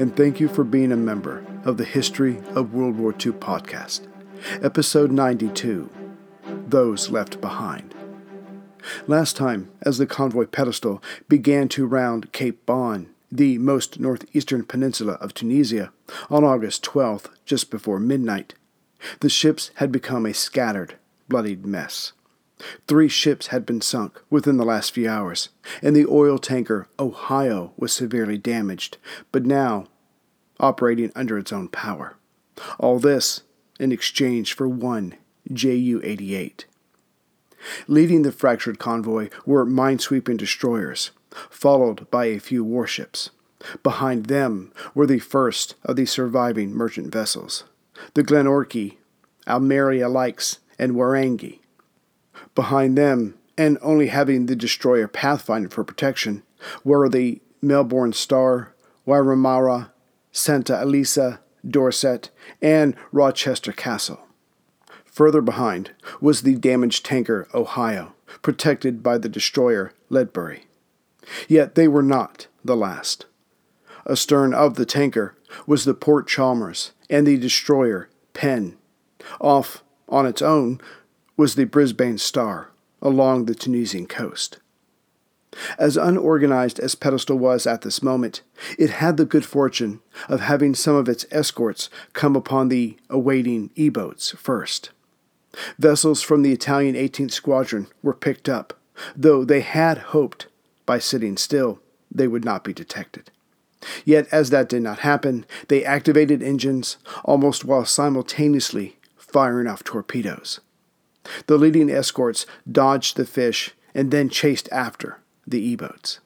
and thank you for being a member of the History of World War II podcast, episode 92 Those Left Behind. Last time, as the convoy pedestal began to round Cape Bon, the most northeastern peninsula of Tunisia, on August 12th, just before midnight, the ships had become a scattered, bloodied mess. Three ships had been sunk within the last few hours, and the oil tanker Ohio was severely damaged, but now operating under its own power. All this in exchange for one Ju 88. Leading the fractured convoy were minesweeping destroyers, followed by a few warships. Behind them were the first of the surviving merchant vessels the Glenorchy, Almeria Lykes, and Wairangi. Behind them, and only having the destroyer Pathfinder for protection, were the Melbourne Star, Waimarama, Santa Elisa, Dorset, and Rochester Castle. Further behind was the damaged tanker Ohio, protected by the destroyer Ledbury. Yet they were not the last. Astern of the tanker was the Port Chalmers and the destroyer Penn. Off on its own was the Brisbane Star along the Tunisian coast. As unorganized as Pedestal was at this moment, it had the good fortune of having some of its escorts come upon the awaiting E boats first. Vessels from the Italian 18th Squadron were picked up, though they had hoped, by sitting still, they would not be detected. Yet, as that did not happen, they activated engines almost while simultaneously firing off torpedoes. The leading escorts dodged the fish and then chased after the E boats.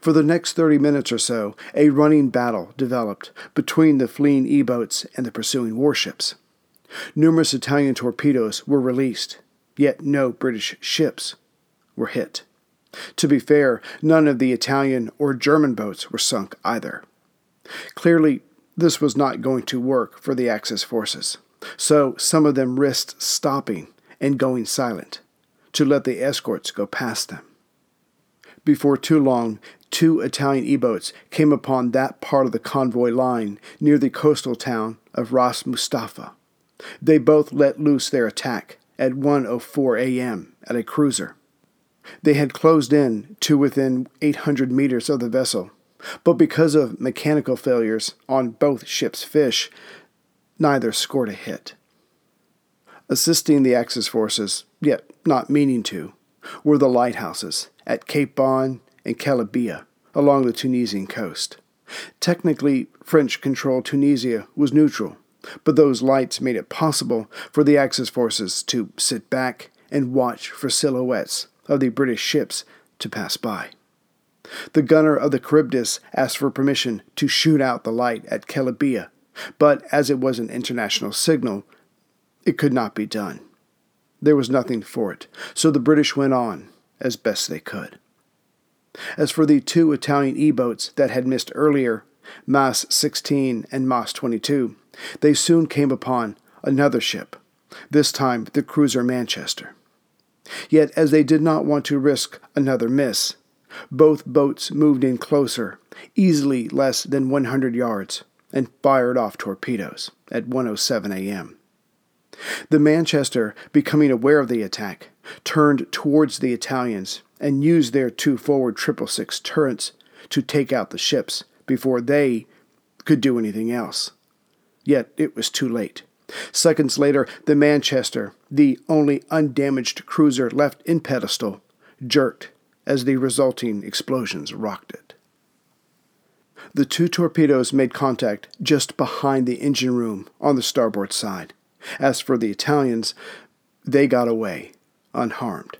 For the next 30 minutes or so, a running battle developed between the fleeing E boats and the pursuing warships. Numerous Italian torpedoes were released, yet no British ships were hit. To be fair, none of the Italian or German boats were sunk either. Clearly, this was not going to work for the Axis forces so some of them risked stopping and going silent to let the escorts go past them. Before too long, two Italian E boats came upon that part of the convoy line near the coastal town of Ras Mustafa. They both let loose their attack at 1:04 a.m. at a cruiser. They had closed in to within 800 meters of the vessel, but because of mechanical failures on both ships' fish, neither scored a hit. Assisting the Axis forces, yet not meaning to, were the lighthouses at Cape Bon and Kelibia along the Tunisian coast. Technically, French controlled Tunisia was neutral, but those lights made it possible for the Axis forces to sit back and watch for silhouettes of the British ships to pass by. The gunner of the Charybdis asked for permission to shoot out the light at Kelibia but as it was an international signal, it could not be done. There was nothing for it, so the British went on as best they could. As for the two Italian E boats that had missed earlier, Mas 16 and Mas 22, they soon came upon another ship, this time the cruiser Manchester. Yet, as they did not want to risk another miss, both boats moved in closer, easily less than 100 yards, and fired off torpedoes at 1:07 a.m. The Manchester, becoming aware of the attack, turned towards the Italians and used their two forward triple six turrets to take out the ships before they could do anything else. Yet it was too late. Seconds later, the Manchester, the only undamaged cruiser left in pedestal, jerked as the resulting explosions rocked it. The two torpedoes made contact just behind the engine room on the starboard side. As for the Italians, they got away unharmed.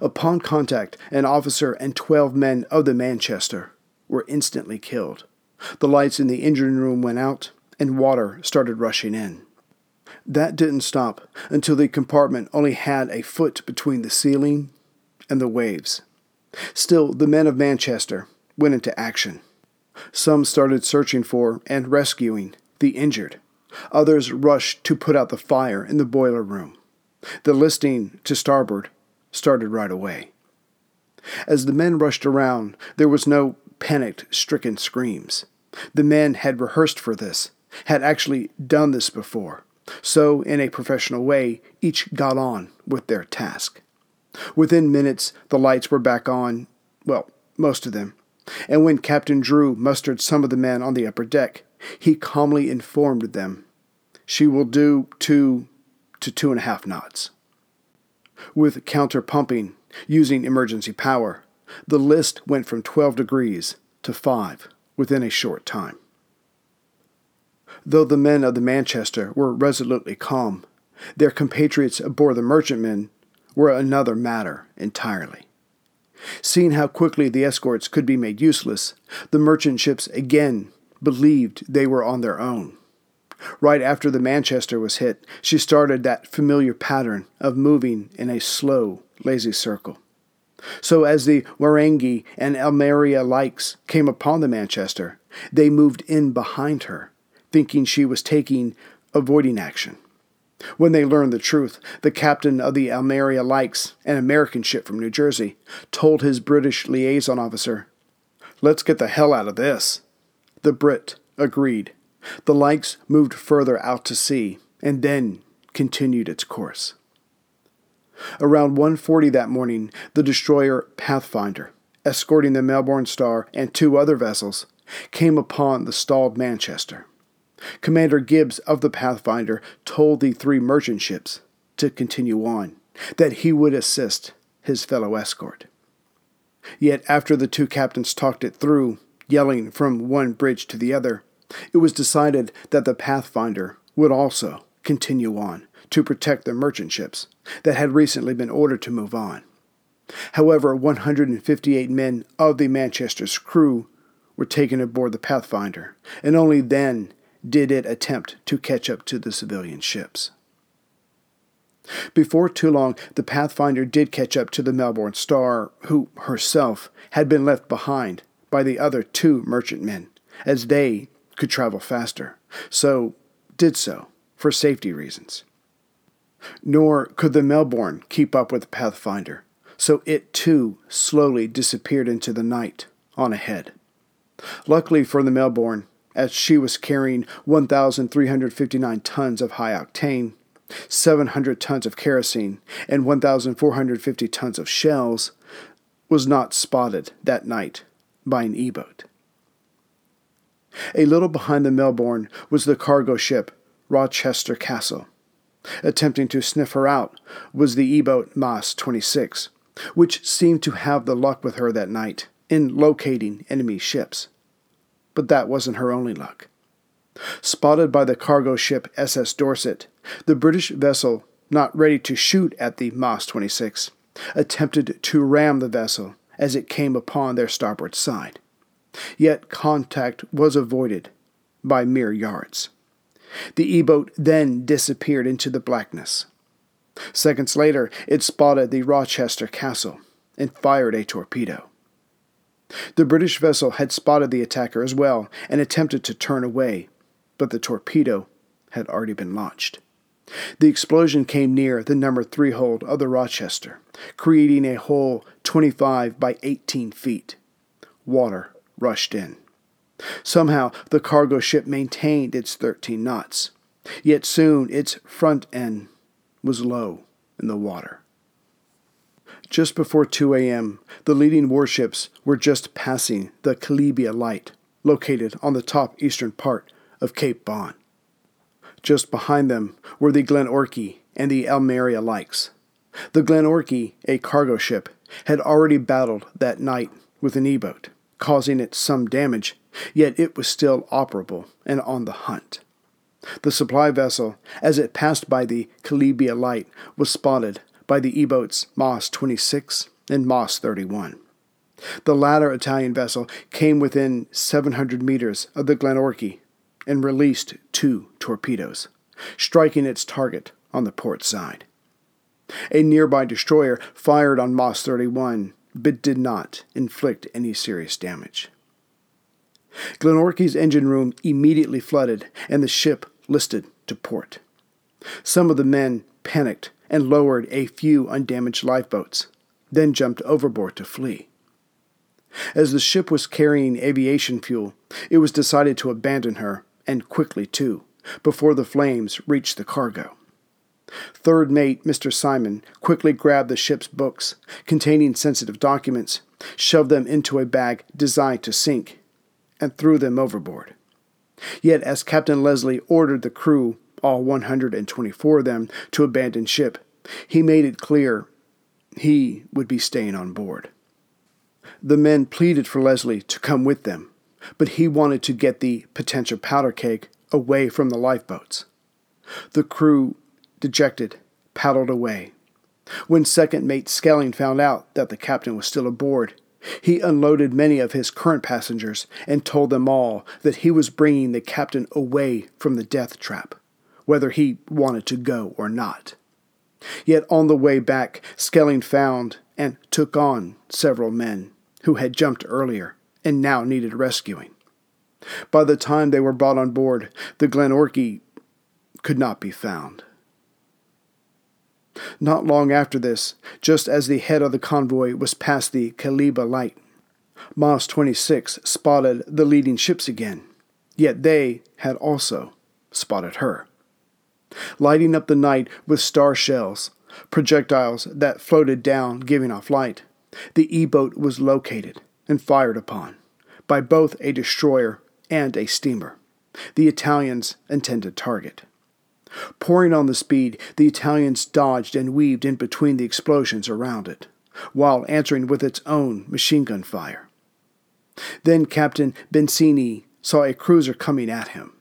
Upon contact, an officer and 12 men of the Manchester were instantly killed. The lights in the engine room went out, and water started rushing in. That didn't stop until the compartment only had a foot between the ceiling and the waves. Still, the men of Manchester went into action. Some started searching for and rescuing the injured. Others rushed to put out the fire in the boiler room. The listing to starboard started right away. As the men rushed around, there was no panicked, stricken screams. The men had rehearsed for this, had actually done this before. So, in a professional way, each got on with their task. Within minutes, the lights were back on, well, most of them. And when Captain Drew mustered some of the men on the upper deck, he calmly informed them, She will do two to two and a half knots. With counter pumping, using emergency power, the list went from 12 degrees to 5 within a short time. Though the men of the Manchester were resolutely calm, their compatriots aboard the merchantmen were another matter entirely. Seeing how quickly the escorts could be made useless, the merchant ships again believed they were on their own. Right after the Manchester was hit, she started that familiar pattern of moving in a slow, lazy circle. So as the Wairangi and Almeria Lykes came upon the Manchester, they moved in behind her, thinking she was taking avoiding action. When they learned the truth, the captain of the Almeria Lykes, an American ship from New Jersey, told his British liaison officer, Let's get the hell out of this. The Brit agreed. The Lykes moved further out to sea and then continued its course. Around 1:40 that morning, the destroyer Pathfinder, escorting the Melbourne Star and two other vessels, came upon the stalled Manchester. Commander Gibbs of the Pathfinder told the three merchant ships to continue on, that he would assist his fellow escort. Yet after the two captains talked it through, yelling from one bridge to the other, it was decided that the Pathfinder would also continue on to protect the merchant ships that had recently been ordered to move on. However, 158 men of the Manchester's crew were taken aboard the Pathfinder, and only then did it attempt to catch up to the civilian ships. Before too long, the Pathfinder did catch up to the Melbourne Star, who herself had been left behind by the other two merchantmen, as they could travel faster, so did so for safety reasons. Nor could the Melbourne keep up with the Pathfinder, so it too slowly disappeared into the night on ahead. Luckily for the Melbourne, as she was carrying 1,359 tons of high octane, 700 tons of kerosene, and 1,450 tons of shells, was not spotted that night by an E boat. A little behind the Melbourne was the cargo ship Rochester Castle. Attempting to sniff her out was the E boat Mas 26, which seemed to have the luck with her that night in locating enemy ships but that wasn't her only luck. Spotted by the cargo ship SS Dorset, the British vessel, not ready to shoot at the Mas 26, attempted to ram the vessel as it came upon their starboard side. Yet contact was avoided by mere yards. The E boat then disappeared into the blackness. Seconds later, it spotted the Rochester Castle and fired a torpedo. The British vessel had spotted the attacker as well and attempted to turn away, but the torpedo had already been launched. The explosion came near the number three hold of the Rochester, creating a hole 25 by 18 feet. Water rushed in. Somehow, the cargo ship maintained its 13 knots, yet soon its front end was low in the water. Just before 2 a.m., the leading warships were just passing the Kelibia Light, located on the top eastern part of Cape Bon. Just behind them were the Glenorchy and the Almeria Lykes. The Glenorchy, a cargo ship, had already battled that night with an E boat, causing it some damage, yet it was still operable and on the hunt. The supply vessel, as it passed by the Kelibia Light, was spotted by the E boats Mas 26 and Mas 31. The latter Italian vessel came within 700 meters of the Glenorchy and released two torpedoes, striking its target on the port side. A nearby destroyer fired on Mas 31 but did not inflict any serious damage. Glenorchy's engine room immediately flooded and the ship listed to port. Some of the men panicked and lowered a few undamaged lifeboats, then jumped overboard to flee. As the ship was carrying aviation fuel, it was decided to abandon her, and quickly too, before the flames reached the cargo. Third mate Mr. Simon quickly grabbed the ship's books containing sensitive documents, shoved them into a bag designed to sink, and threw them overboard. Yet, as Captain Leslie ordered the crew, all 124 of them, to abandon ship, he made it clear he would be staying on board. The men pleaded for Leslie to come with them, but he wanted to get the potential powder keg away from the lifeboats. The crew, dejected, paddled away. When second mate Skelling found out that the captain was still aboard, he unloaded many of his current passengers and told them all that he was bringing the captain away from the death trap, whether he wanted to go or not. Yet on the way back, Skelling found and took on several men who had jumped earlier and now needed rescuing. By the time they were brought on board, the Glenorchy could not be found. Not long after this, just as the head of the convoy was past the Kelibia light, Mas 26 spotted the leading ships again, yet they had also spotted her. Lighting up the night with star shells, projectiles that floated down, giving off light, the E boat was located and fired upon by both a destroyer and a steamer, the Italians' intended target. Pouring on the speed, the Italians dodged and weaved in between the explosions around it, while answering with its own machine gun fire. Then Captain Bensini saw a cruiser coming at him.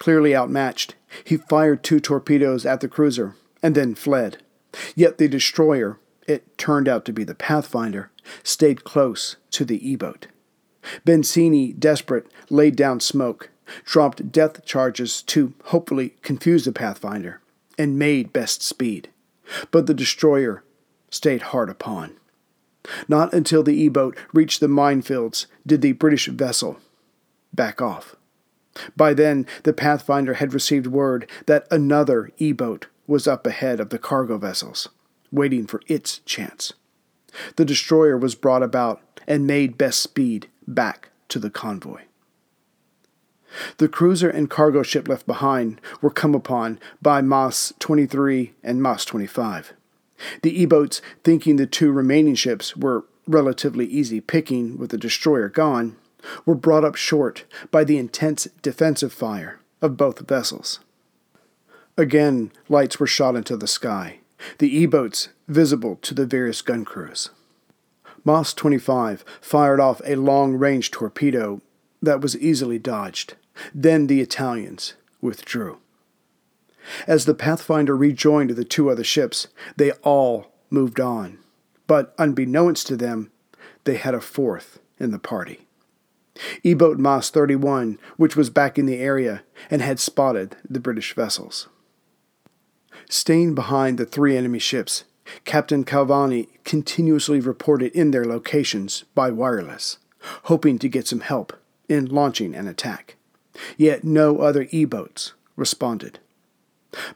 Clearly outmatched, he fired two torpedoes at the cruiser and then fled. Yet the destroyer, it turned out to be the Pathfinder, stayed close to the E boat. Bensini, desperate, laid down smoke, dropped depth charges to hopefully confuse the Pathfinder, and made best speed. But the destroyer stayed hard upon. Not until the E boat reached the minefields did the British vessel back off. By then, the Pathfinder had received word that another E boat was up ahead of the cargo vessels, waiting for its chance. The destroyer was brought about and made best speed back to the convoy. The cruiser and cargo ship left behind were come upon by Mas 23 and Mas 25. The E boats, thinking the two remaining ships were relatively easy picking with the destroyer gone, were brought up short by the intense defensive fire of both vessels. Again, lights were shot into the sky, the E boats visible to the various gun crews. Mas 25 fired off a long range torpedo that was easily dodged. Then the Italians withdrew. As the Pathfinder rejoined the two other ships, they all moved on. But unbeknownst to them, they had a fourth in the party. E boat Mas 31, which was back in the area and had spotted the British vessels. Staying behind the three enemy ships, Captain Calvani continuously reported in their locations by wireless, hoping to get some help in launching an attack. Yet no other E boats responded.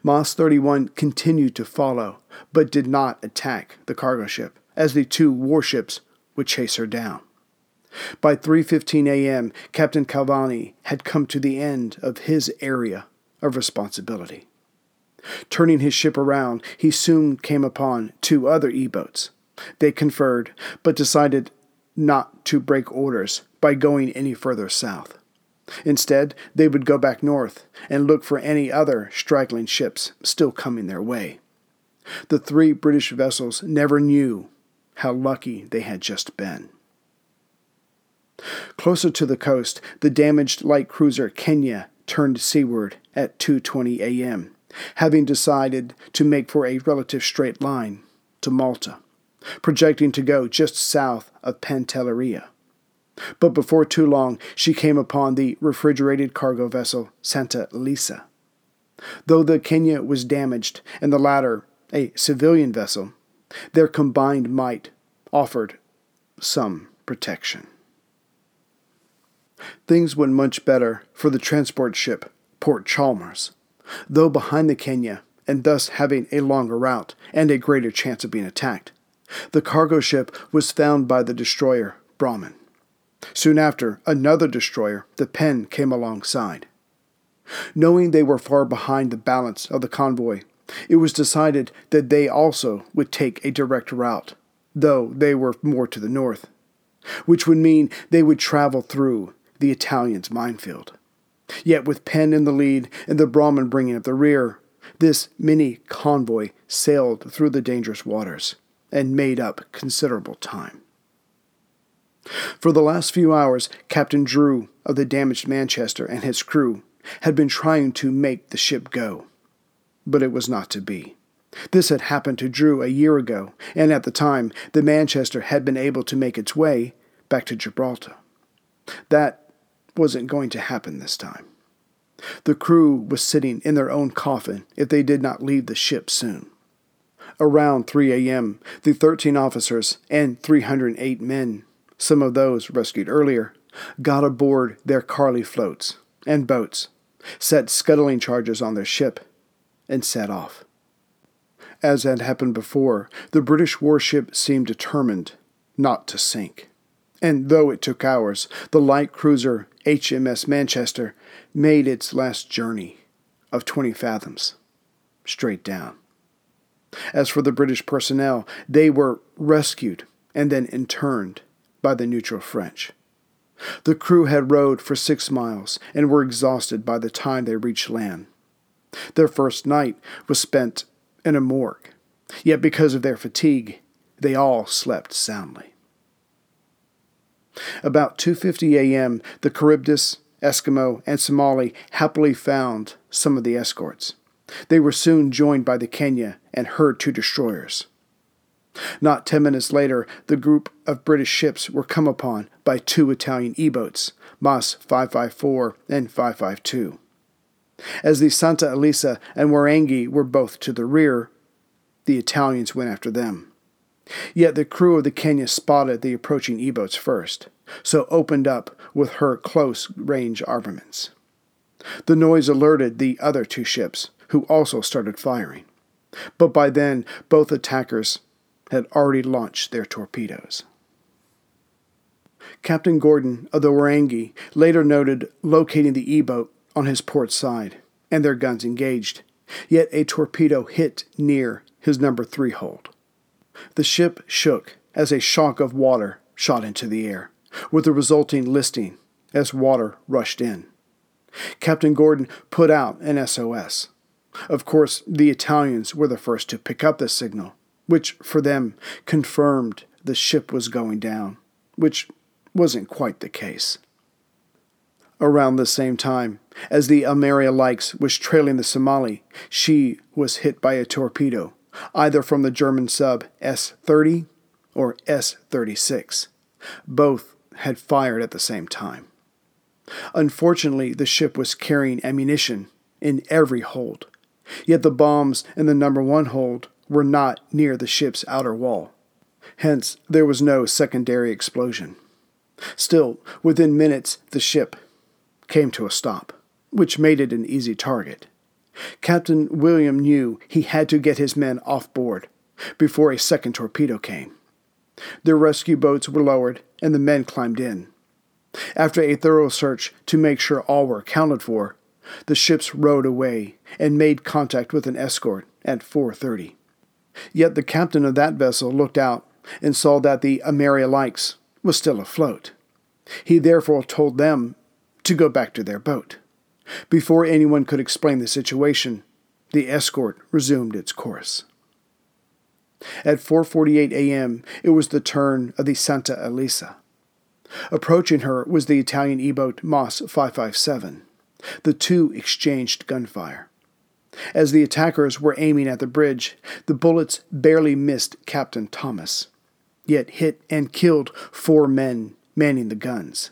Mas 31 continued to follow, but did not attack the cargo ship, as the two warships would chase her down. By 3:15 a.m., Captain Calvani had come to the end of his area of responsibility. Turning his ship around, he soon came upon two other E boats. They conferred, but decided not to break orders by going any further south. Instead, they would go back north and look for any other straggling ships still coming their way. The three British vessels never knew how lucky they had just been. Closer to the coast, the damaged light cruiser Kenya turned seaward at 2:20 a.m having decided to make for a relative straight line to Malta, projecting to go just south of Pantelleria. But before too long, she came upon the refrigerated cargo vessel Santa Elisa. Though the Kenya was damaged and the latter a civilian vessel, their combined might offered some protection. Things went much better for the transport ship Port Chalmers, though behind the Kenya, and thus having a longer route and a greater chance of being attacked. The cargo ship was found by the destroyer Bramham. Soon after, another destroyer, the Penn, came alongside. Knowing they were far behind the balance of the convoy, it was decided that they also would take a direct route, though they were more to the north, which would mean they would travel through the Italians' minefield. Yet, with Penn in the lead and the Bramham bringing up the rear, this mini convoy sailed through the dangerous waters and made up considerable time. For the last few hours, Captain Drew of the damaged Manchester and his crew had been trying to make the ship go, but it was not to be. This had happened to Drew a year ago, and at the time, the Manchester had been able to make its way back to Gibraltar. That wasn't going to happen this time. The crew was sitting in their own coffin if they did not leave the ship soon. Around 3 a.m., the 13 officers and 308 men, some of those rescued earlier, got aboard their Carley floats and boats, set scuttling charges on their ship, and set off. As had happened before, the British warship seemed determined not to sink. And though it took hours, the light cruiser HMS Manchester made its last journey of 20 fathoms, straight down. As for the British personnel, they were rescued and then interned by the neutral French. The crew had rowed for six miles and were exhausted by the time they reached land. Their first night was spent in a morgue, yet because of their fatigue, they all slept soundly. About 2:50 a.m., the Charybdis, Eskimo, and Somali happily found some of the escorts. They were soon joined by the Kenya and her two destroyers. Not ten minutes later, the group of British ships were come upon by two Italian E boats, Mas 554 and 552. As the Santa Elisa and Wairangi were both to the rear, the Italians went after them. Yet the crew of the Kenya spotted the approaching E boats first, so opened up with her close range armaments. The noise alerted the other two ships, who also started firing. But by then, both attackers had already launched their torpedoes. Captain Gordon of the Wairangi later noted locating the E boat on his port side and their guns engaged, yet a torpedo hit near his number three hold. The ship shook as a shock of water shot into the air, with the resulting listing as water rushed in. Captain Gordon put out an SOS. Of course, the Italians were the first to pick up the signal, which for them confirmed the ship was going down, which wasn't quite the case. Around the same time, as the Almeria Lykes was trailing the Somali, she was hit by a torpedo either from the German sub S 30 or S 36. Both had fired at the same time. Unfortunately, the ship was carrying ammunition in every hold, yet the bombs in the number one hold were not near the ship's outer wall. Hence, there was no secondary explosion. Still, within minutes, the ship came to a stop, which made it an easy target. Captain William knew he had to get his men off board before a second torpedo came. The rescue boats were lowered and the men climbed in. After a thorough search to make sure all were accounted for, the ships rowed away and made contact with an escort at 4:30. Yet the captain of that vessel looked out and saw that the Almeria Lykes was still afloat. He therefore told them to go back to their boat. Before anyone could explain the situation, the escort resumed its course. At 4:48 a.m., it was the turn of the Santa Elisa. Approaching her was the Italian E-boat Mas 557. The two exchanged gunfire. As the attackers were aiming at the bridge, the bullets barely missed Captain Thomas, yet hit and killed four men manning the guns.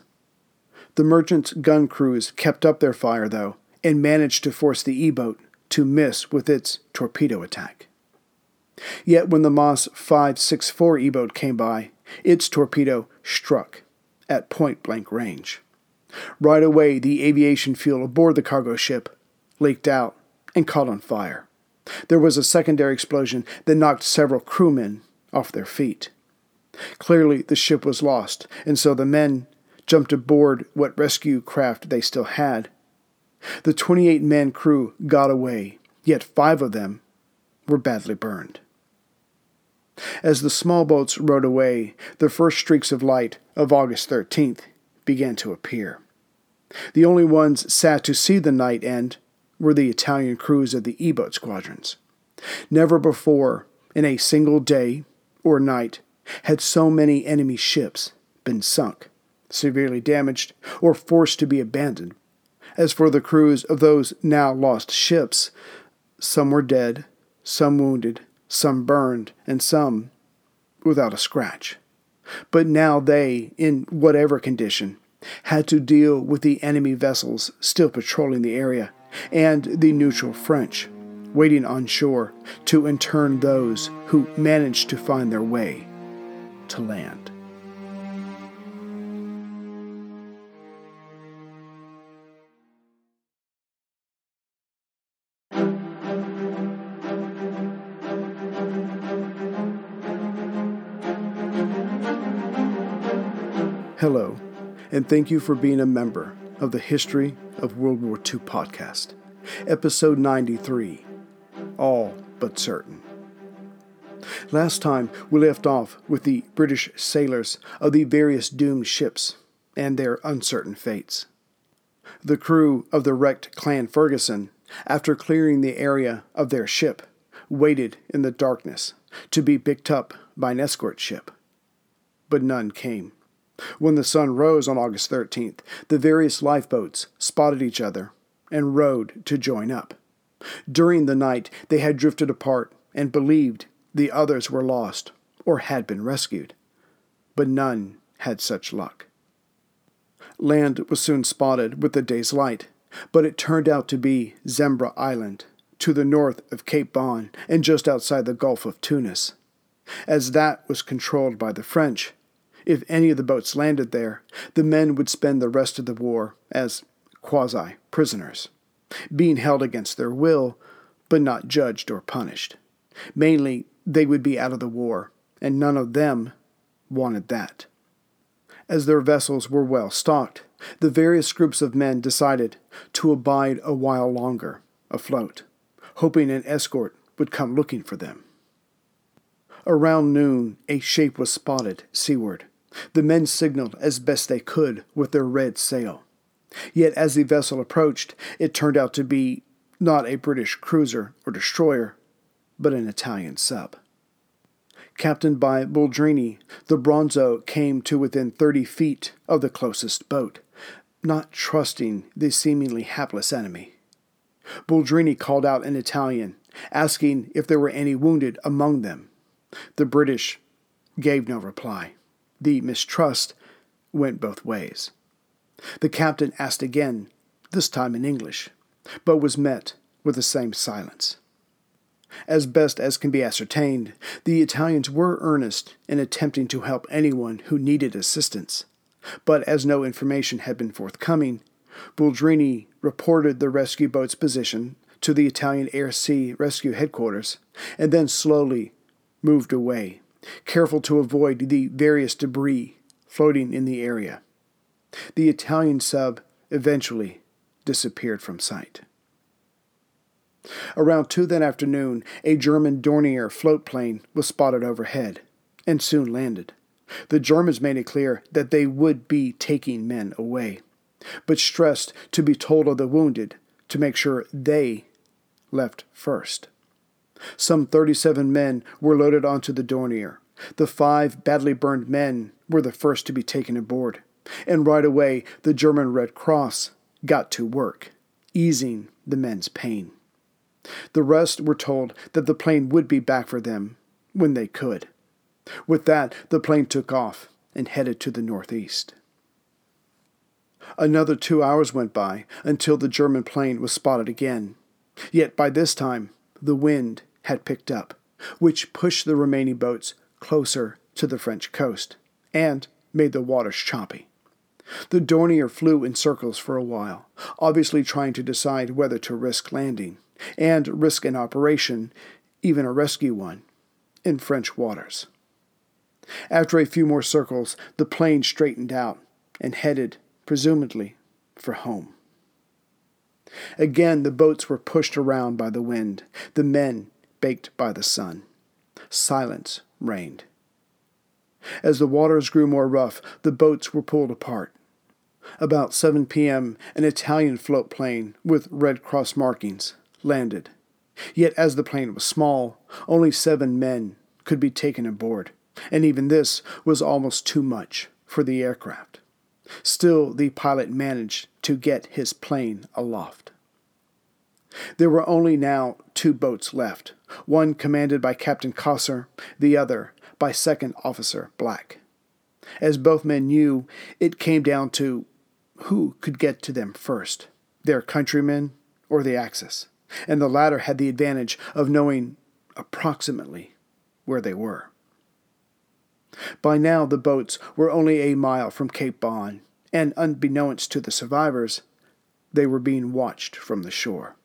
The merchant's gun crews kept up their fire, though, and managed to force the E boat to miss with its torpedo attack. Yet when the Mas 564 E boat came by, its torpedo struck at point blank range. Right away, the aviation fuel aboard the cargo ship leaked out and caught on fire. There was a secondary explosion that knocked several crewmen off their feet. Clearly, the ship was lost, and so the men jumped aboard what rescue craft they still had. The 28 man crew got away, yet five of them were badly burned. As the small boats rowed away, the first streaks of light of August 13th began to appear. The only ones sad to see the night end were the Italian crews of the E boat squadrons. Never before, in a single day or night, had so many enemy ships been sunk, severely damaged, or forced to be abandoned. As for the crews of those now lost ships, some were dead, some wounded, some burned, and some without a scratch. But now they, in whatever condition, had to deal with the enemy vessels still patrolling the area and the neutral French waiting on shore to intern those who managed to find their way to land. And thank you for being a member of the History of World War II podcast, episode 93 All But Certain. Last time we left off with the British sailors of the various doomed ships and their uncertain fates. The crew of the wrecked Clan Ferguson, after clearing the area of their ship, waited in the darkness to be picked up by an escort ship. But none came. When the sun rose on August 13th, the various lifeboats spotted each other and rowed to join up. During the night, they had drifted apart and believed the others were lost or had been rescued. But none had such luck. Land was soon spotted with the day's light, but it turned out to be Zembra Island, to the north of Cape Bon and just outside the Gulf of Tunis. As that was controlled by the French, if any of the boats landed there, the men would spend the rest of the war as quasi prisoners, being held against their will, but not judged or punished. Mainly, they would be out of the war, and none of them wanted that. As their vessels were well stocked, the various groups of men decided to abide a while longer afloat, hoping an escort would come looking for them. Around noon, a shape was spotted seaward, the men signaled as best they could with their red sail. Yet as the vessel approached, it turned out to be not a British cruiser or destroyer, but an Italian sub. Captained by Buldrini, the Bronzo came to within thirty feet of the closest boat, not trusting the seemingly hapless enemy. Buldrini called out in Italian, asking if there were any wounded among them. The British gave no reply the mistrust went both ways. The captain asked again, this time in English, but was met with the same silence. As best as can be ascertained, the Italians were earnest in attempting to help anyone who needed assistance, but as no information had been forthcoming, Buldrini reported the rescue boat's position to the Italian Air Sea Rescue Headquarters and then slowly moved away careful to avoid the various debris floating in the area. The Italian sub eventually disappeared from sight. Around 2 that afternoon, a German Dornier float plane was spotted overhead and soon landed. The Germans made it clear that they would be taking men away, but stressed to be told of the wounded to make sure they left first. Some 37 men were loaded onto the Dornier. The five badly burned men were the first to be taken aboard, and right away the German Red Cross got to work, easing the men's pain. The rest were told that the plane would be back for them when they could. With that, the plane took off and headed to the northeast. Another two hours went by until the German plane was spotted again. Yet by this time, the wind had picked up, which pushed the remaining boats closer to the French coast and made the waters choppy. The Dornier flew in circles for a while, obviously trying to decide whether to risk landing and risk an operation, even a rescue one, in French waters. After a few more circles, the plane straightened out and headed, presumably, for home. Again, the boats were pushed around by the wind, the men baked by the sun. Silence reigned. As the waters grew more rough, the boats were pulled apart. About 7 p.m., an Italian float plane with Red Cross markings landed. Yet, as the plane was small, only seven men could be taken aboard, and even this was almost too much for the aircraft. Still, the pilot managed to get his plane aloft. There were only now two boats left, one commanded by Captain Cossar, the other by Second Officer Black. As both men knew, it came down to who could get to them first, their countrymen or the Axis, and the latter had the advantage of knowing approximately where they were. By now, the boats were only a mile from Cape Bon, and unbeknownst to the survivors, they were being watched from the shore.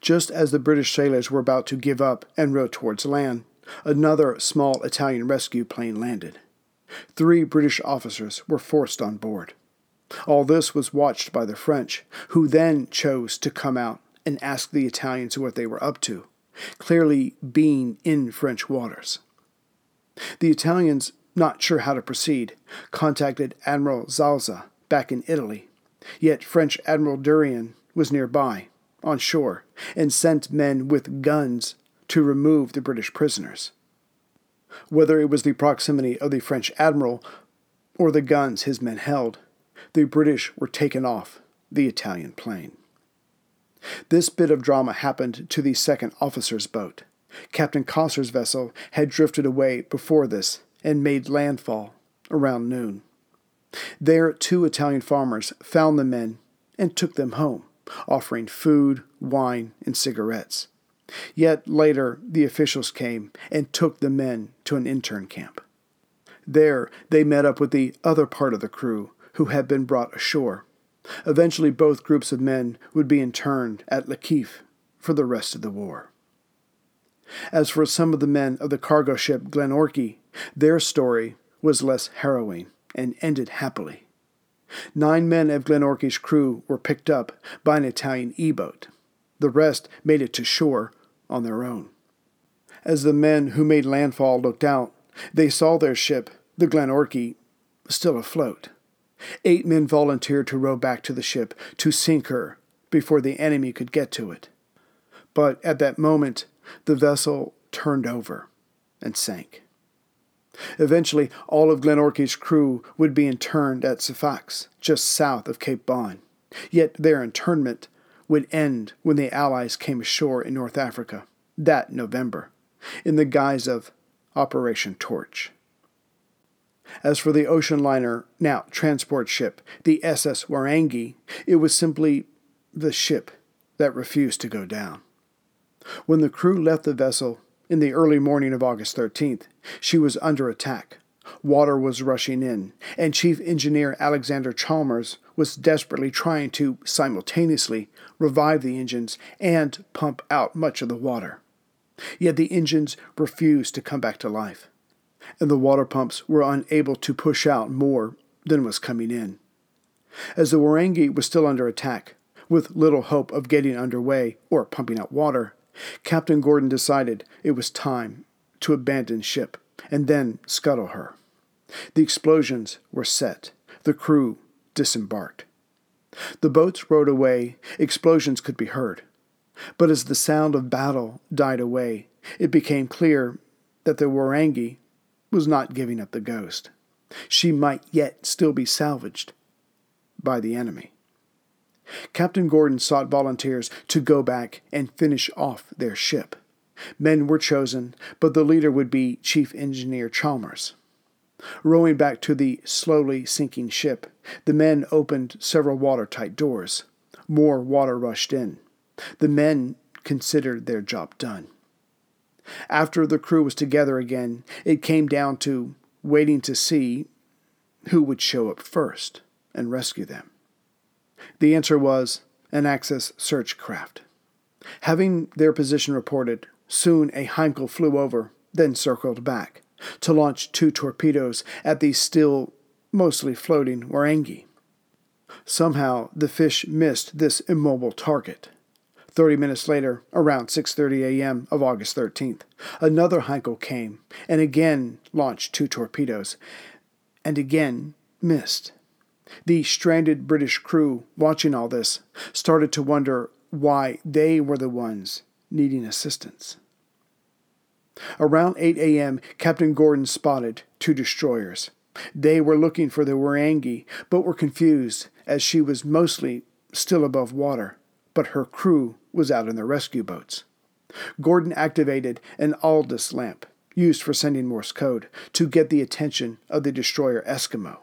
Just as the British sailors were about to give up and row towards land, another small Italian rescue plane landed. Three British officers were forced on board. All this was watched by the French, who then chose to come out and ask the Italians what they were up to, clearly being in French waters. The Italians, not sure how to proceed, contacted Admiral Zalza back in Italy, yet French Admiral Derrien was nearby, on shore, and sent men with guns to remove the British prisoners. Whether it was the proximity of the French admiral or the guns his men held, the British were taken off the Italian plane. This bit of drama happened to the second officer's boat. Captain Cossar's vessel had drifted away before this and made landfall around noon. There, two Italian farmers found the men and took them home, offering food, wine, and cigarettes. Yet later, the officials came and took the men to an intern camp. There, they met up with the other part of the crew who had been brought ashore. Eventually, both groups of men would be interned at Lakif for the rest of the war. As for some of the men of the cargo ship Glenorchy, their story was less harrowing and ended happily. Nine men of Glenorchy's crew were picked up by an Italian E boat. The rest made it to shore on their own. As the men who made landfall looked out, they saw their ship, the Glenorchy, still afloat. Eight men volunteered to row back to the ship to sink her before the enemy could get to it. But at that moment, the vessel turned over and sank. Eventually, all of Glenorchy's crew would be interned at Sfax, just south of Cape Bon. Yet their internment would end when the Allies came ashore in North Africa that November, in the guise of Operation Torch. As for the ocean liner, now transport ship, the SS Wairangi, it was simply the ship that refused to go down. When the crew left the vessel in the early morning of August 13th, she was under attack. Water was rushing in, and Chief Engineer Alexander Chalmers was desperately trying to simultaneously revive the engines and pump out much of the water. Yet the engines refused to come back to life and the water pumps were unable to push out more than was coming in. As the Wairangi was still under attack, with little hope of getting underway or pumping out water, Captain Gordon decided it was time to abandon ship and then scuttle her. The explosions were set. The crew disembarked. The boats rowed away. Explosions could be heard. But as the sound of battle died away, it became clear that the Wairangi was not giving up the ghost. She might yet still be salvaged by the enemy. Captain Gordon sought volunteers to go back and finish off their ship. Men were chosen, but the leader would be Chief Engineer Chalmers. Rowing back to the slowly sinking ship, the men opened several watertight doors. More water rushed in. The men considered their job done. After the crew was together again, it came down to waiting to see who would show up first and rescue them. The answer was an Axis search craft. Having their position reported, soon a Heinkel flew over, then circled back, to launch two torpedoes at the still mostly floating Wairangi. Somehow the fish missed this immobile target. 30 minutes later, around 6:30 a.m. of August 13th, another Heinkel came and again launched two torpedoes and again missed. The stranded British crew, watching all this, started to wonder why they were the ones needing assistance. Around 8 a.m., Captain Gordon spotted two destroyers. They were looking for the Wairangi, but were confused as she was mostly still above water, but her crew was out in the rescue boats. Gordon activated an Aldis lamp, used for sending Morse code, to get the attention of the destroyer Eskimo.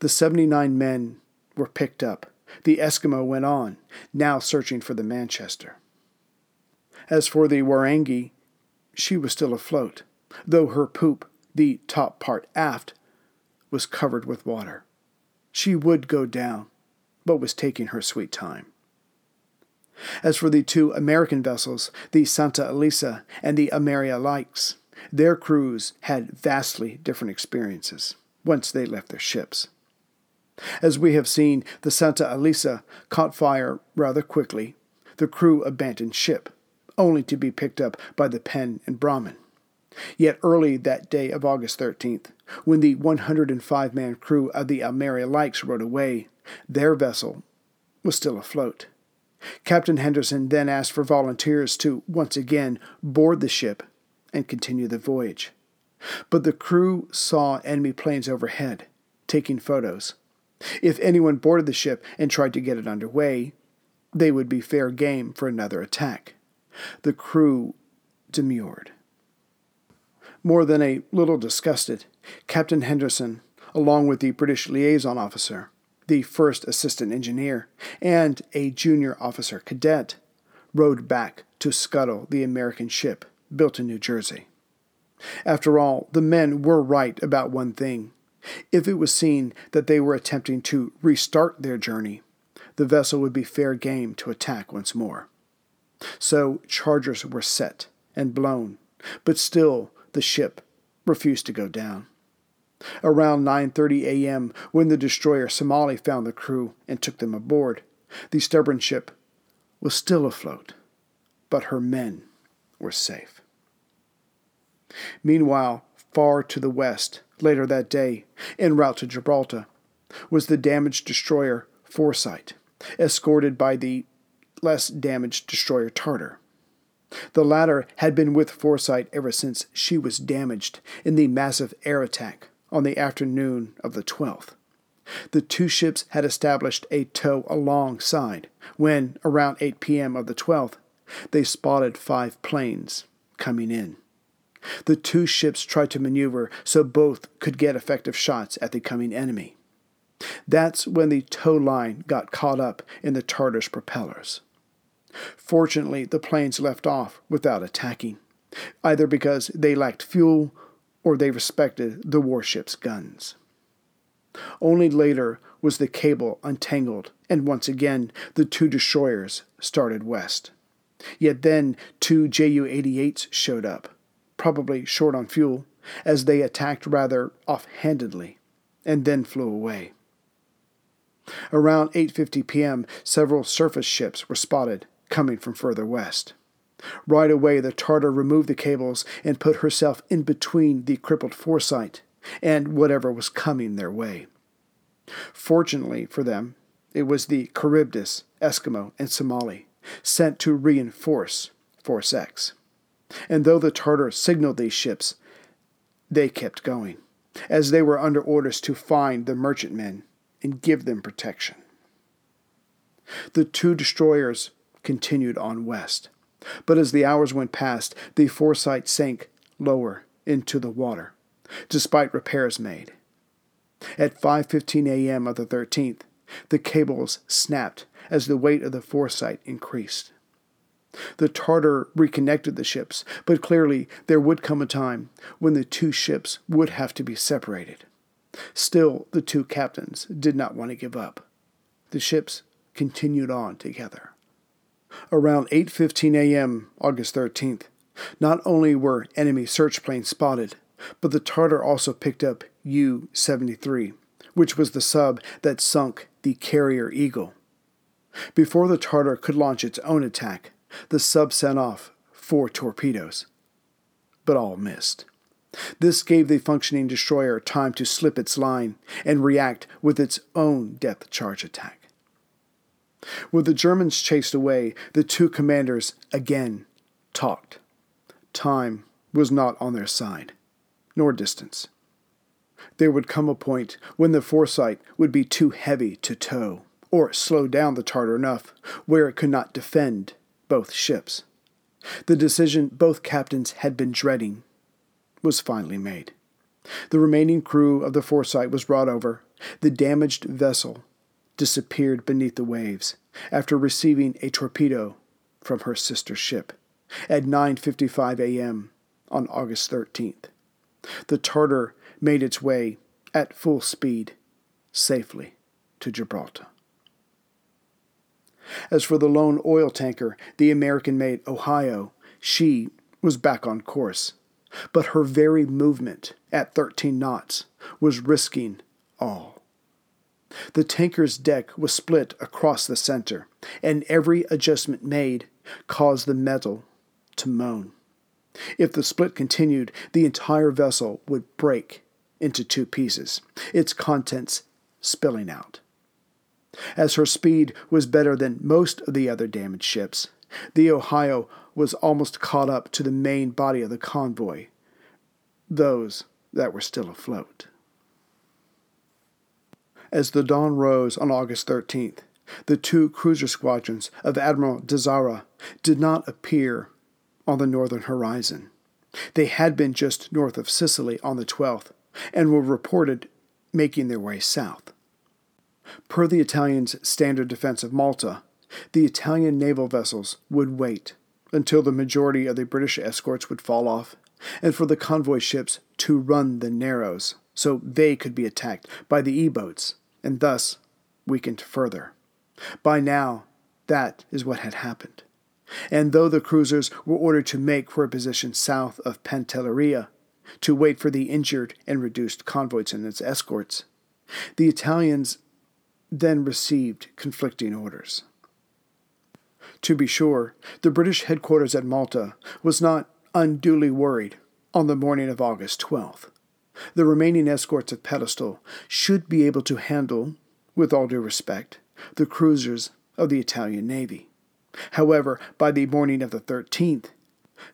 The 79 men were picked up. The Eskimo went on, now searching for the Manchester. As for the Wairangi, she was still afloat, though her poop, the top part aft, was covered with water. She would go down, but was taking her sweet time. As for the two American vessels, the Santa Elisa and the Almeria Lykes, their crews had vastly different experiences once they left their ships. As we have seen, the Santa Elisa caught fire rather quickly. The crew abandoned ship, only to be picked up by the Penn and Bramham. Yet early that day of August 13th, when the 105 man crew of the Almeria Lykes rode away, their vessel was still afloat. Captain Henderson then asked for volunteers to once again board the ship and continue the voyage. But the crew saw enemy planes overhead, taking photos. If anyone boarded the ship and tried to get it under way, they would be fair game for another attack. The crew demurred. More than a little disgusted, Captain Henderson, along with the British liaison officer, the first assistant engineer, and a junior officer cadet, rowed back to scuttle the American ship built in New Jersey. After all, the men were right about one thing. If it was seen that they were attempting to restart their journey, the vessel would be fair game to attack once more. So chargers were set and blown, but still the ship refused to go down. Around 9:30 a.m., when the destroyer Somali found the crew and took them aboard, the stubborn ship was still afloat, but her men were safe. Meanwhile, far to the west, later that day, en route to Gibraltar, was the damaged destroyer Foresight, escorted by the less damaged destroyer Tartar. The latter had been with Foresight ever since she was damaged in the massive air attack on the afternoon of the 12th. The two ships had established a tow alongside when, around 8 p.m. of the 12th, they spotted five planes coming in. The two ships tried to maneuver so both could get effective shots at the coming enemy. That's when the tow line got caught up in the Tartar's propellers. Fortunately, the planes left off without attacking, either because they lacked fuel or they respected the warship's guns. Only later was the cable untangled, and once again the two destroyers started west. Yet then two Ju 88s showed up, probably short on fuel, as they attacked rather off-handedly, and then flew away. Around 8:50 p.m., several surface ships were spotted coming from further west. Right away, the Tartar removed the cables and put herself in between the crippled Foresight and whatever was coming their way. Fortunately for them, it was the Charybdis, Eskimo, and Somali sent to reinforce Force X. And though the Tartar signaled these ships, they kept going, as they were under orders to find the merchantmen and give them protection. The two destroyers continued on west. But as the hours went past, the Foresight sank lower into the water, despite repairs made. At 5:15 a.m. of the 13th, the cables snapped as the weight of the Foresight increased. The Tartar reconnected the ships, but clearly there would come a time when the two ships would have to be separated. Still, the two captains did not want to give up. The ships continued on together. Around 8:15 a.m. August 13th, not only were enemy search planes spotted, but the Tartar also picked up U 73, which was the sub that sunk the carrier Eagle. Before the Tartar could launch its own attack, the sub sent off four torpedoes, but all missed. This gave the functioning destroyer time to slip its line and react with its own depth charge attack. With the Germans chased away, the two commanders again talked. Time was not on their side, nor distance. There would come a point when the Foresight would be too heavy to tow, or slow down the Tartar enough where it could not defend both ships. The decision both captains had been dreading was finally made. The remaining crew of the Foresight was brought over. The damaged vessel disappeared beneath the waves after receiving a torpedo from her sister ship at 9:55 a.m. on August 13th. The Tartar made its way at full speed safely to Gibraltar. As for the lone oil tanker, the American made Ohio, she was back on course but her very movement at 13 knots was risking all. The tanker's deck was split across the center, and every adjustment made caused the metal to moan. If the split continued, the entire vessel would break into two pieces, its contents spilling out. As her speed was better than most of the other damaged ships, the Ohio was almost caught up to the main body of the convoy, those that were still afloat. As the dawn rose on August 13th, the two cruiser squadrons of Admiral de Zara did not appear on the northern horizon. They had been just north of Sicily on the 12th and were reported making their way south. Per the Italians' standard defense of Malta, the Italian naval vessels would wait until the majority of the British escorts would fall off, and for the convoy ships to run the Narrows so they could be attacked by the E boats and thus weakened further. By now, that is what had happened. And though the cruisers were ordered to make for a position south of Pantelleria, to wait for the injured and reduced convoys and its escorts, the Italians then received conflicting orders. To be sure, the British headquarters at Malta was not unduly worried on the morning of August 12th. The remaining escorts of Pedestal should be able to handle, with all due respect, the cruisers of the Italian Navy. However, by the morning of the 13th,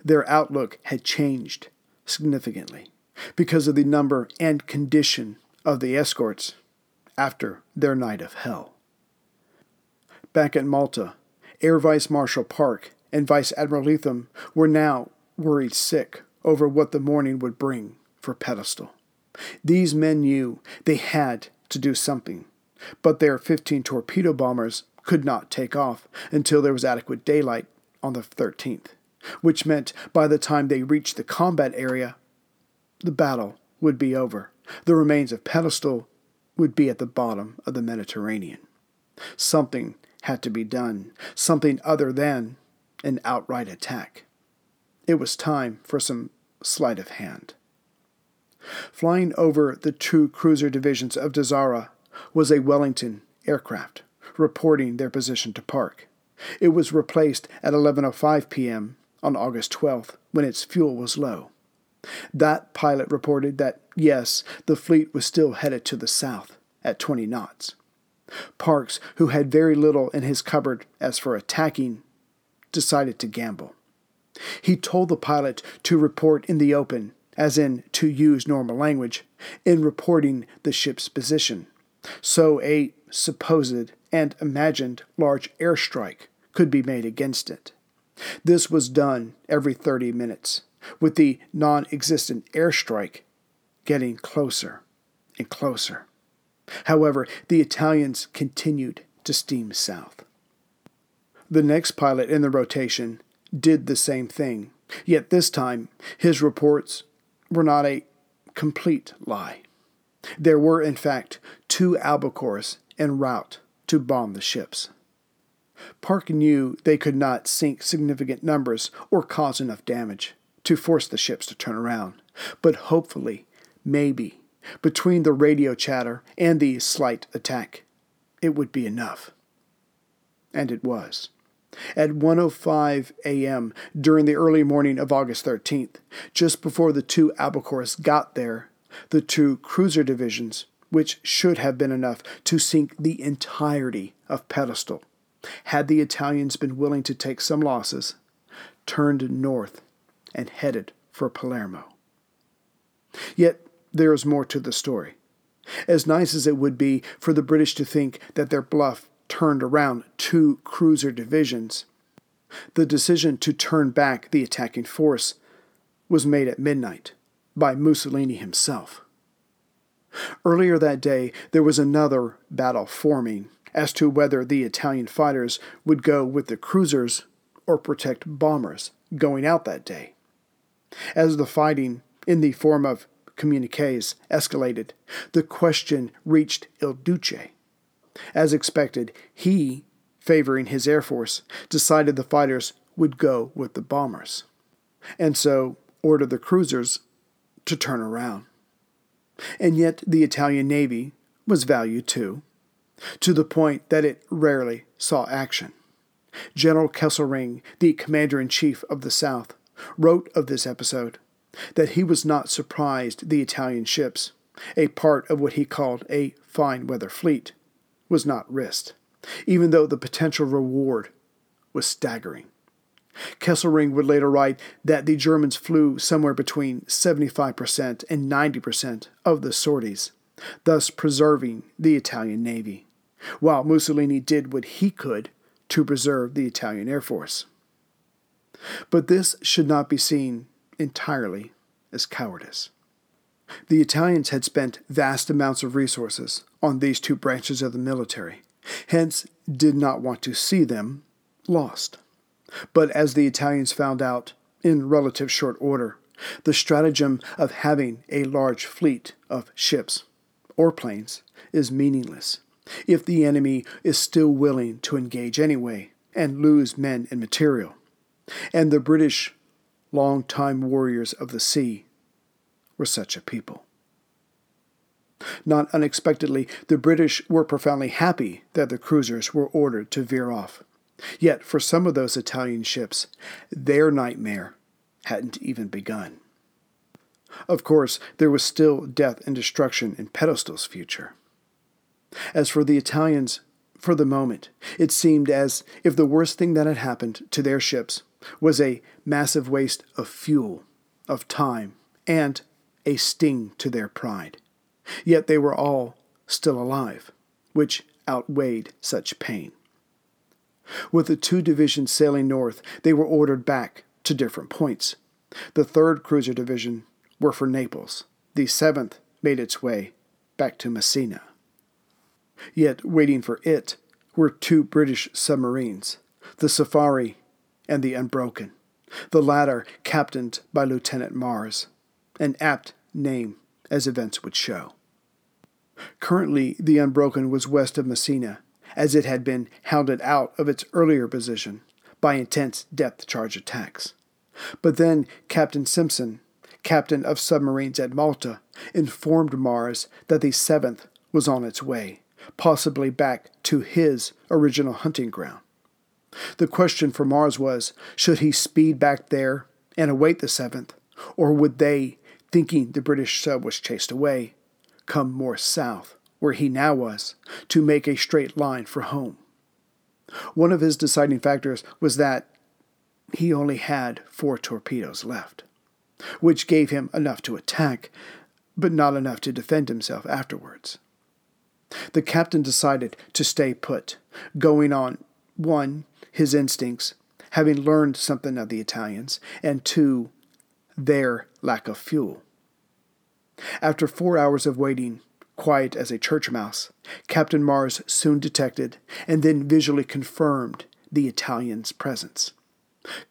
their outlook had changed significantly because of the number and condition of the escorts after their night of hell. Back at Malta, Air Vice Marshal Park and Vice Admiral Leatham were now worried sick over what the morning would bring for Pedestal. These men knew they had to do something, but their 15 torpedo bombers could not take off until there was adequate daylight on the 13th, which meant by the time they reached the combat area, the battle would be over. The remains of Pedestal would be at the bottom of the Mediterranean. Something had to be done, something other than an outright attack. It was time for some sleight of hand. Flying over the two cruiser divisions of de Zara was a Wellington aircraft, reporting their position to Park. It was replaced at 11:05 p.m. on August 12th when its fuel was low. That pilot reported that yes, the fleet was still headed to the south at 20 knots. Parks, who had very little in his cupboard as for attacking, decided to gamble. He told the pilot to report in the open, as in to use normal language, in reporting the ship's position, so a supposed and imagined large airstrike could be made against it. This was done every 30 minutes, with the non existent airstrike getting closer and closer. However, the Italians continued to steam south. The next pilot in the rotation did the same thing, yet this time his reports were not a complete lie. There were, in fact, two albacores en route to bomb the ships. Park knew they could not sink significant numbers or cause enough damage to force the ships to turn around, but hopefully, maybe, between the radio chatter and the slight attack, it would be enough. And it was. At 1:05 a.m. during the early morning of August 13th, just before the two Albacores got there, the two cruiser divisions, which should have been enough to sink the entirety of Pedestal, had the Italians been willing to take some losses, turned north and headed for Palermo. Yet there is more to the story. As nice as it would be for the British to think that their bluff turned around two cruiser divisions, the decision to turn back the attacking force was made at midnight by Mussolini himself. Earlier that day, there was another battle forming as to whether the Italian fighters would go with the cruisers or protect bombers going out that day. As the fighting, in the form of communiques, escalated, the question reached Il Duce. As expected, he, favoring his Air Force, decided the fighters would go with the bombers, and so ordered the cruisers to turn around. And yet the Italian Navy was valued too, to the point that it rarely saw action. General Kesselring, the commander in chief of the South, wrote of this episode that he was not surprised the Italian ships, a part of what he called a fine weather fleet, was not risked, even though the potential reward was staggering. Kesselring would later write that the Germans flew somewhere between 75% and 90% of the sorties, thus preserving the Italian Navy, while Mussolini did what he could to preserve the Italian Air Force. But this should not be seen entirely as cowardice. The Italians had spent vast amounts of resources on these two branches of the military, hence did not want to see them lost. But as the Italians found out in relative short order, the stratagem of having a large fleet of ships or planes is meaningless if the enemy is still willing to engage anyway and lose men and material. And the British, long-time warriors of the sea, were such a people. Not unexpectedly, the British were profoundly happy that the cruisers were ordered to veer off. Yet, for some of those Italian ships, their nightmare hadn't even begun. Of course, there was still death and destruction in Pedestal's future. As for the Italians, for the moment, it seemed as if the worst thing that had happened to their ships was a massive waste of fuel, of time, and a sting to their pride. Yet they were all still alive, which outweighed such pain. With the two divisions sailing north, they were ordered back to different points. The third cruiser division were for Naples. The seventh made its way back to Messina. Yet waiting for it were two British submarines, the Safari and the Unbroken, the latter captained by Lieutenant Mars, an apt name as events would show. Currently, the Unbroken was west of Messina, as it had been hounded out of its earlier position by intense depth charge attacks. But then Captain Simpson, captain of submarines at Malta, informed Mars that the seventh was on its way, possibly back to his original hunting ground. The question for Mars was should he speed back there and await the seventh, or would they, thinking the British sub was chased away, come more south, where he now was, to make a straight line for home? One of his deciding factors was that he only had four torpedoes left, which gave him enough to attack, but not enough to defend himself afterwards. The captain decided to stay put, going on one, his instincts, having learned something of the Italians, and two, their lack of fuel. After four hours of waiting, quiet as a church mouse, Captain Mars soon detected and then visually confirmed the Italians' presence.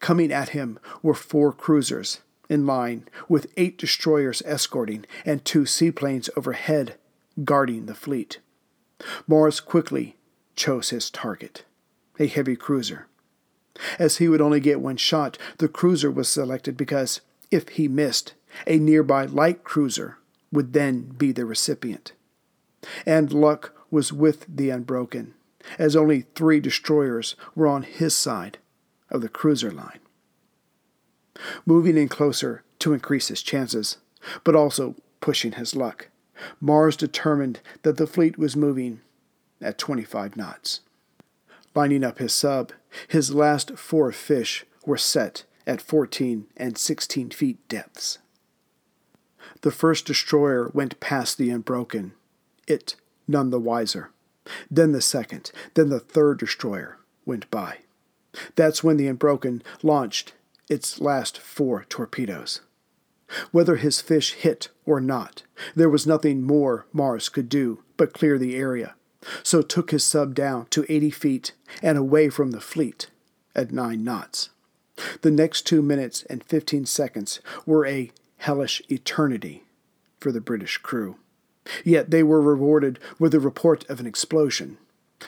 Coming at him were four cruisers in line, with eight destroyers escorting and two seaplanes overhead guarding the fleet. Mars quickly chose his target, a heavy cruiser. As he would only get one shot, the cruiser was selected because If he missed, a nearby light cruiser would then be the recipient. And luck was with the Unbroken, as only three destroyers were on his side of the cruiser line. Moving in closer to increase his chances, but also pushing his luck, Mars determined that the fleet was moving at 25 knots. Lining up his sub, his last four fish were set at 14 and 16 feet depths. The first destroyer went past the Unbroken, it none the wiser. Then the second, then the third destroyer went by. That's when the Unbroken launched its last four torpedoes. Whether his fish hit or not, there was nothing more Mars could do but clear the area, so took his sub down to 80 feet and away from the fleet at 9 knots. The next two minutes and 15 seconds were a hellish eternity for the British crew. Yet they were rewarded with the report of an explosion,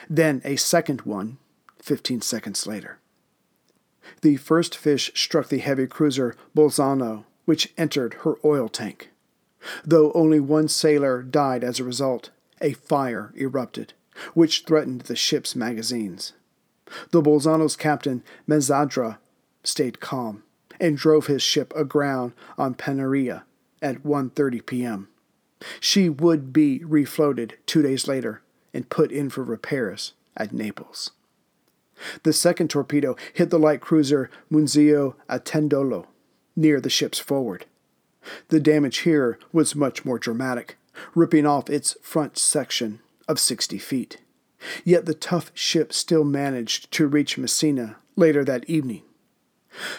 then a second one 15 seconds later. The first fish struck the heavy cruiser Bolzano, which entered her oil tank. Though only one sailor died as a result, a fire erupted, which threatened the ship's magazines. The Bolzano's captain, Mezzadra, stayed calm and drove his ship aground on Panarea at 1:30 p.m. She would be refloated 2 days later and put in for repairs at Naples. The second torpedo hit the light cruiser Muzio Attendolo near the ship's forward. The damage here was much more dramatic, ripping off its front section of 60 feet. Yet the tough ship still managed to reach Messina later that evening.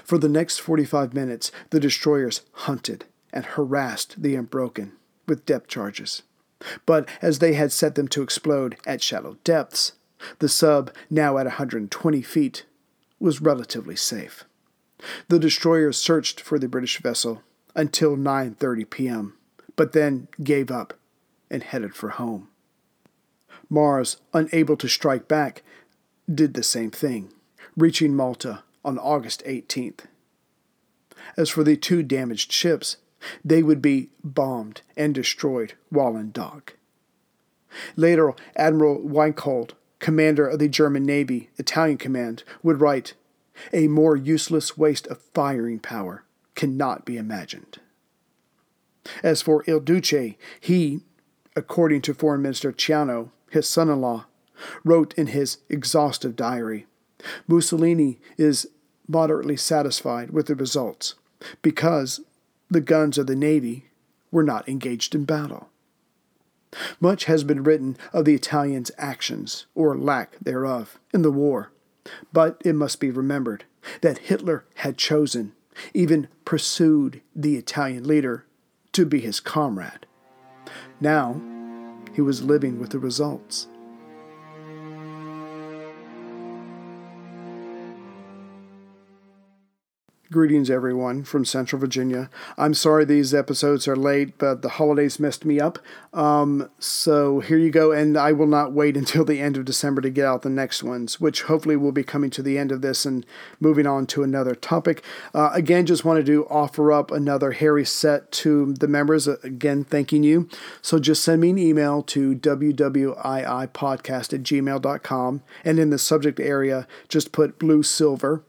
For the next 45 minutes, the destroyers hunted and harassed the Unbroken with depth charges. But as they had set them to explode at shallow depths, the sub, now at 120 feet, was relatively safe. The destroyers searched for the British vessel until 9:30 p.m., but then gave up and headed for home. Mars, unable to strike back, did the same thing, reaching Malta on August 18th. As for the two damaged ships, they would be bombed and destroyed while in dock. Later, Admiral Weichold, commander of the German Navy Italian Command, would write, A more useless waste of firing power cannot be imagined. As for Il Duce, he, according to Foreign Minister Ciano, his son in law, wrote in his exhaustive diary Mussolini is moderately satisfied with the results because the guns of the Navy were not engaged in battle. Much has been written of the Italians' actions, or lack thereof, in the war, but it must be remembered that Hitler had chosen, even pursued the Italian leader to be his comrade. Now, he was living with the results. Greetings, everyone, from Central Virginia. I'm sorry these episodes are late, but the holidays messed me up. Um, so here you go, and I will not wait until the end of December to get out the next ones, which hopefully will be coming to the end of this and moving on to another topic. Uh, again, just wanted to offer up another Harry set to the members. Uh, again, thanking you. So just send me an email to wwiipodcast at gmail.com, and in the subject area, just put blue silver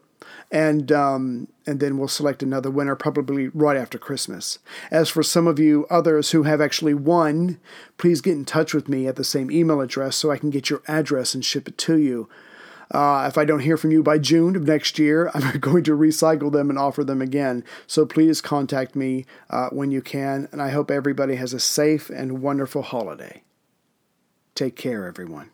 and um, and then we'll select another winner probably right after Christmas. As for some of you others who have actually won, please get in touch with me at the same email address so I can get your address and ship it to you. Uh, if I don't hear from you by June of next year, I'm going to recycle them and offer them again. So please contact me uh, when you can, and I hope everybody has a safe and wonderful holiday. Take care, everyone.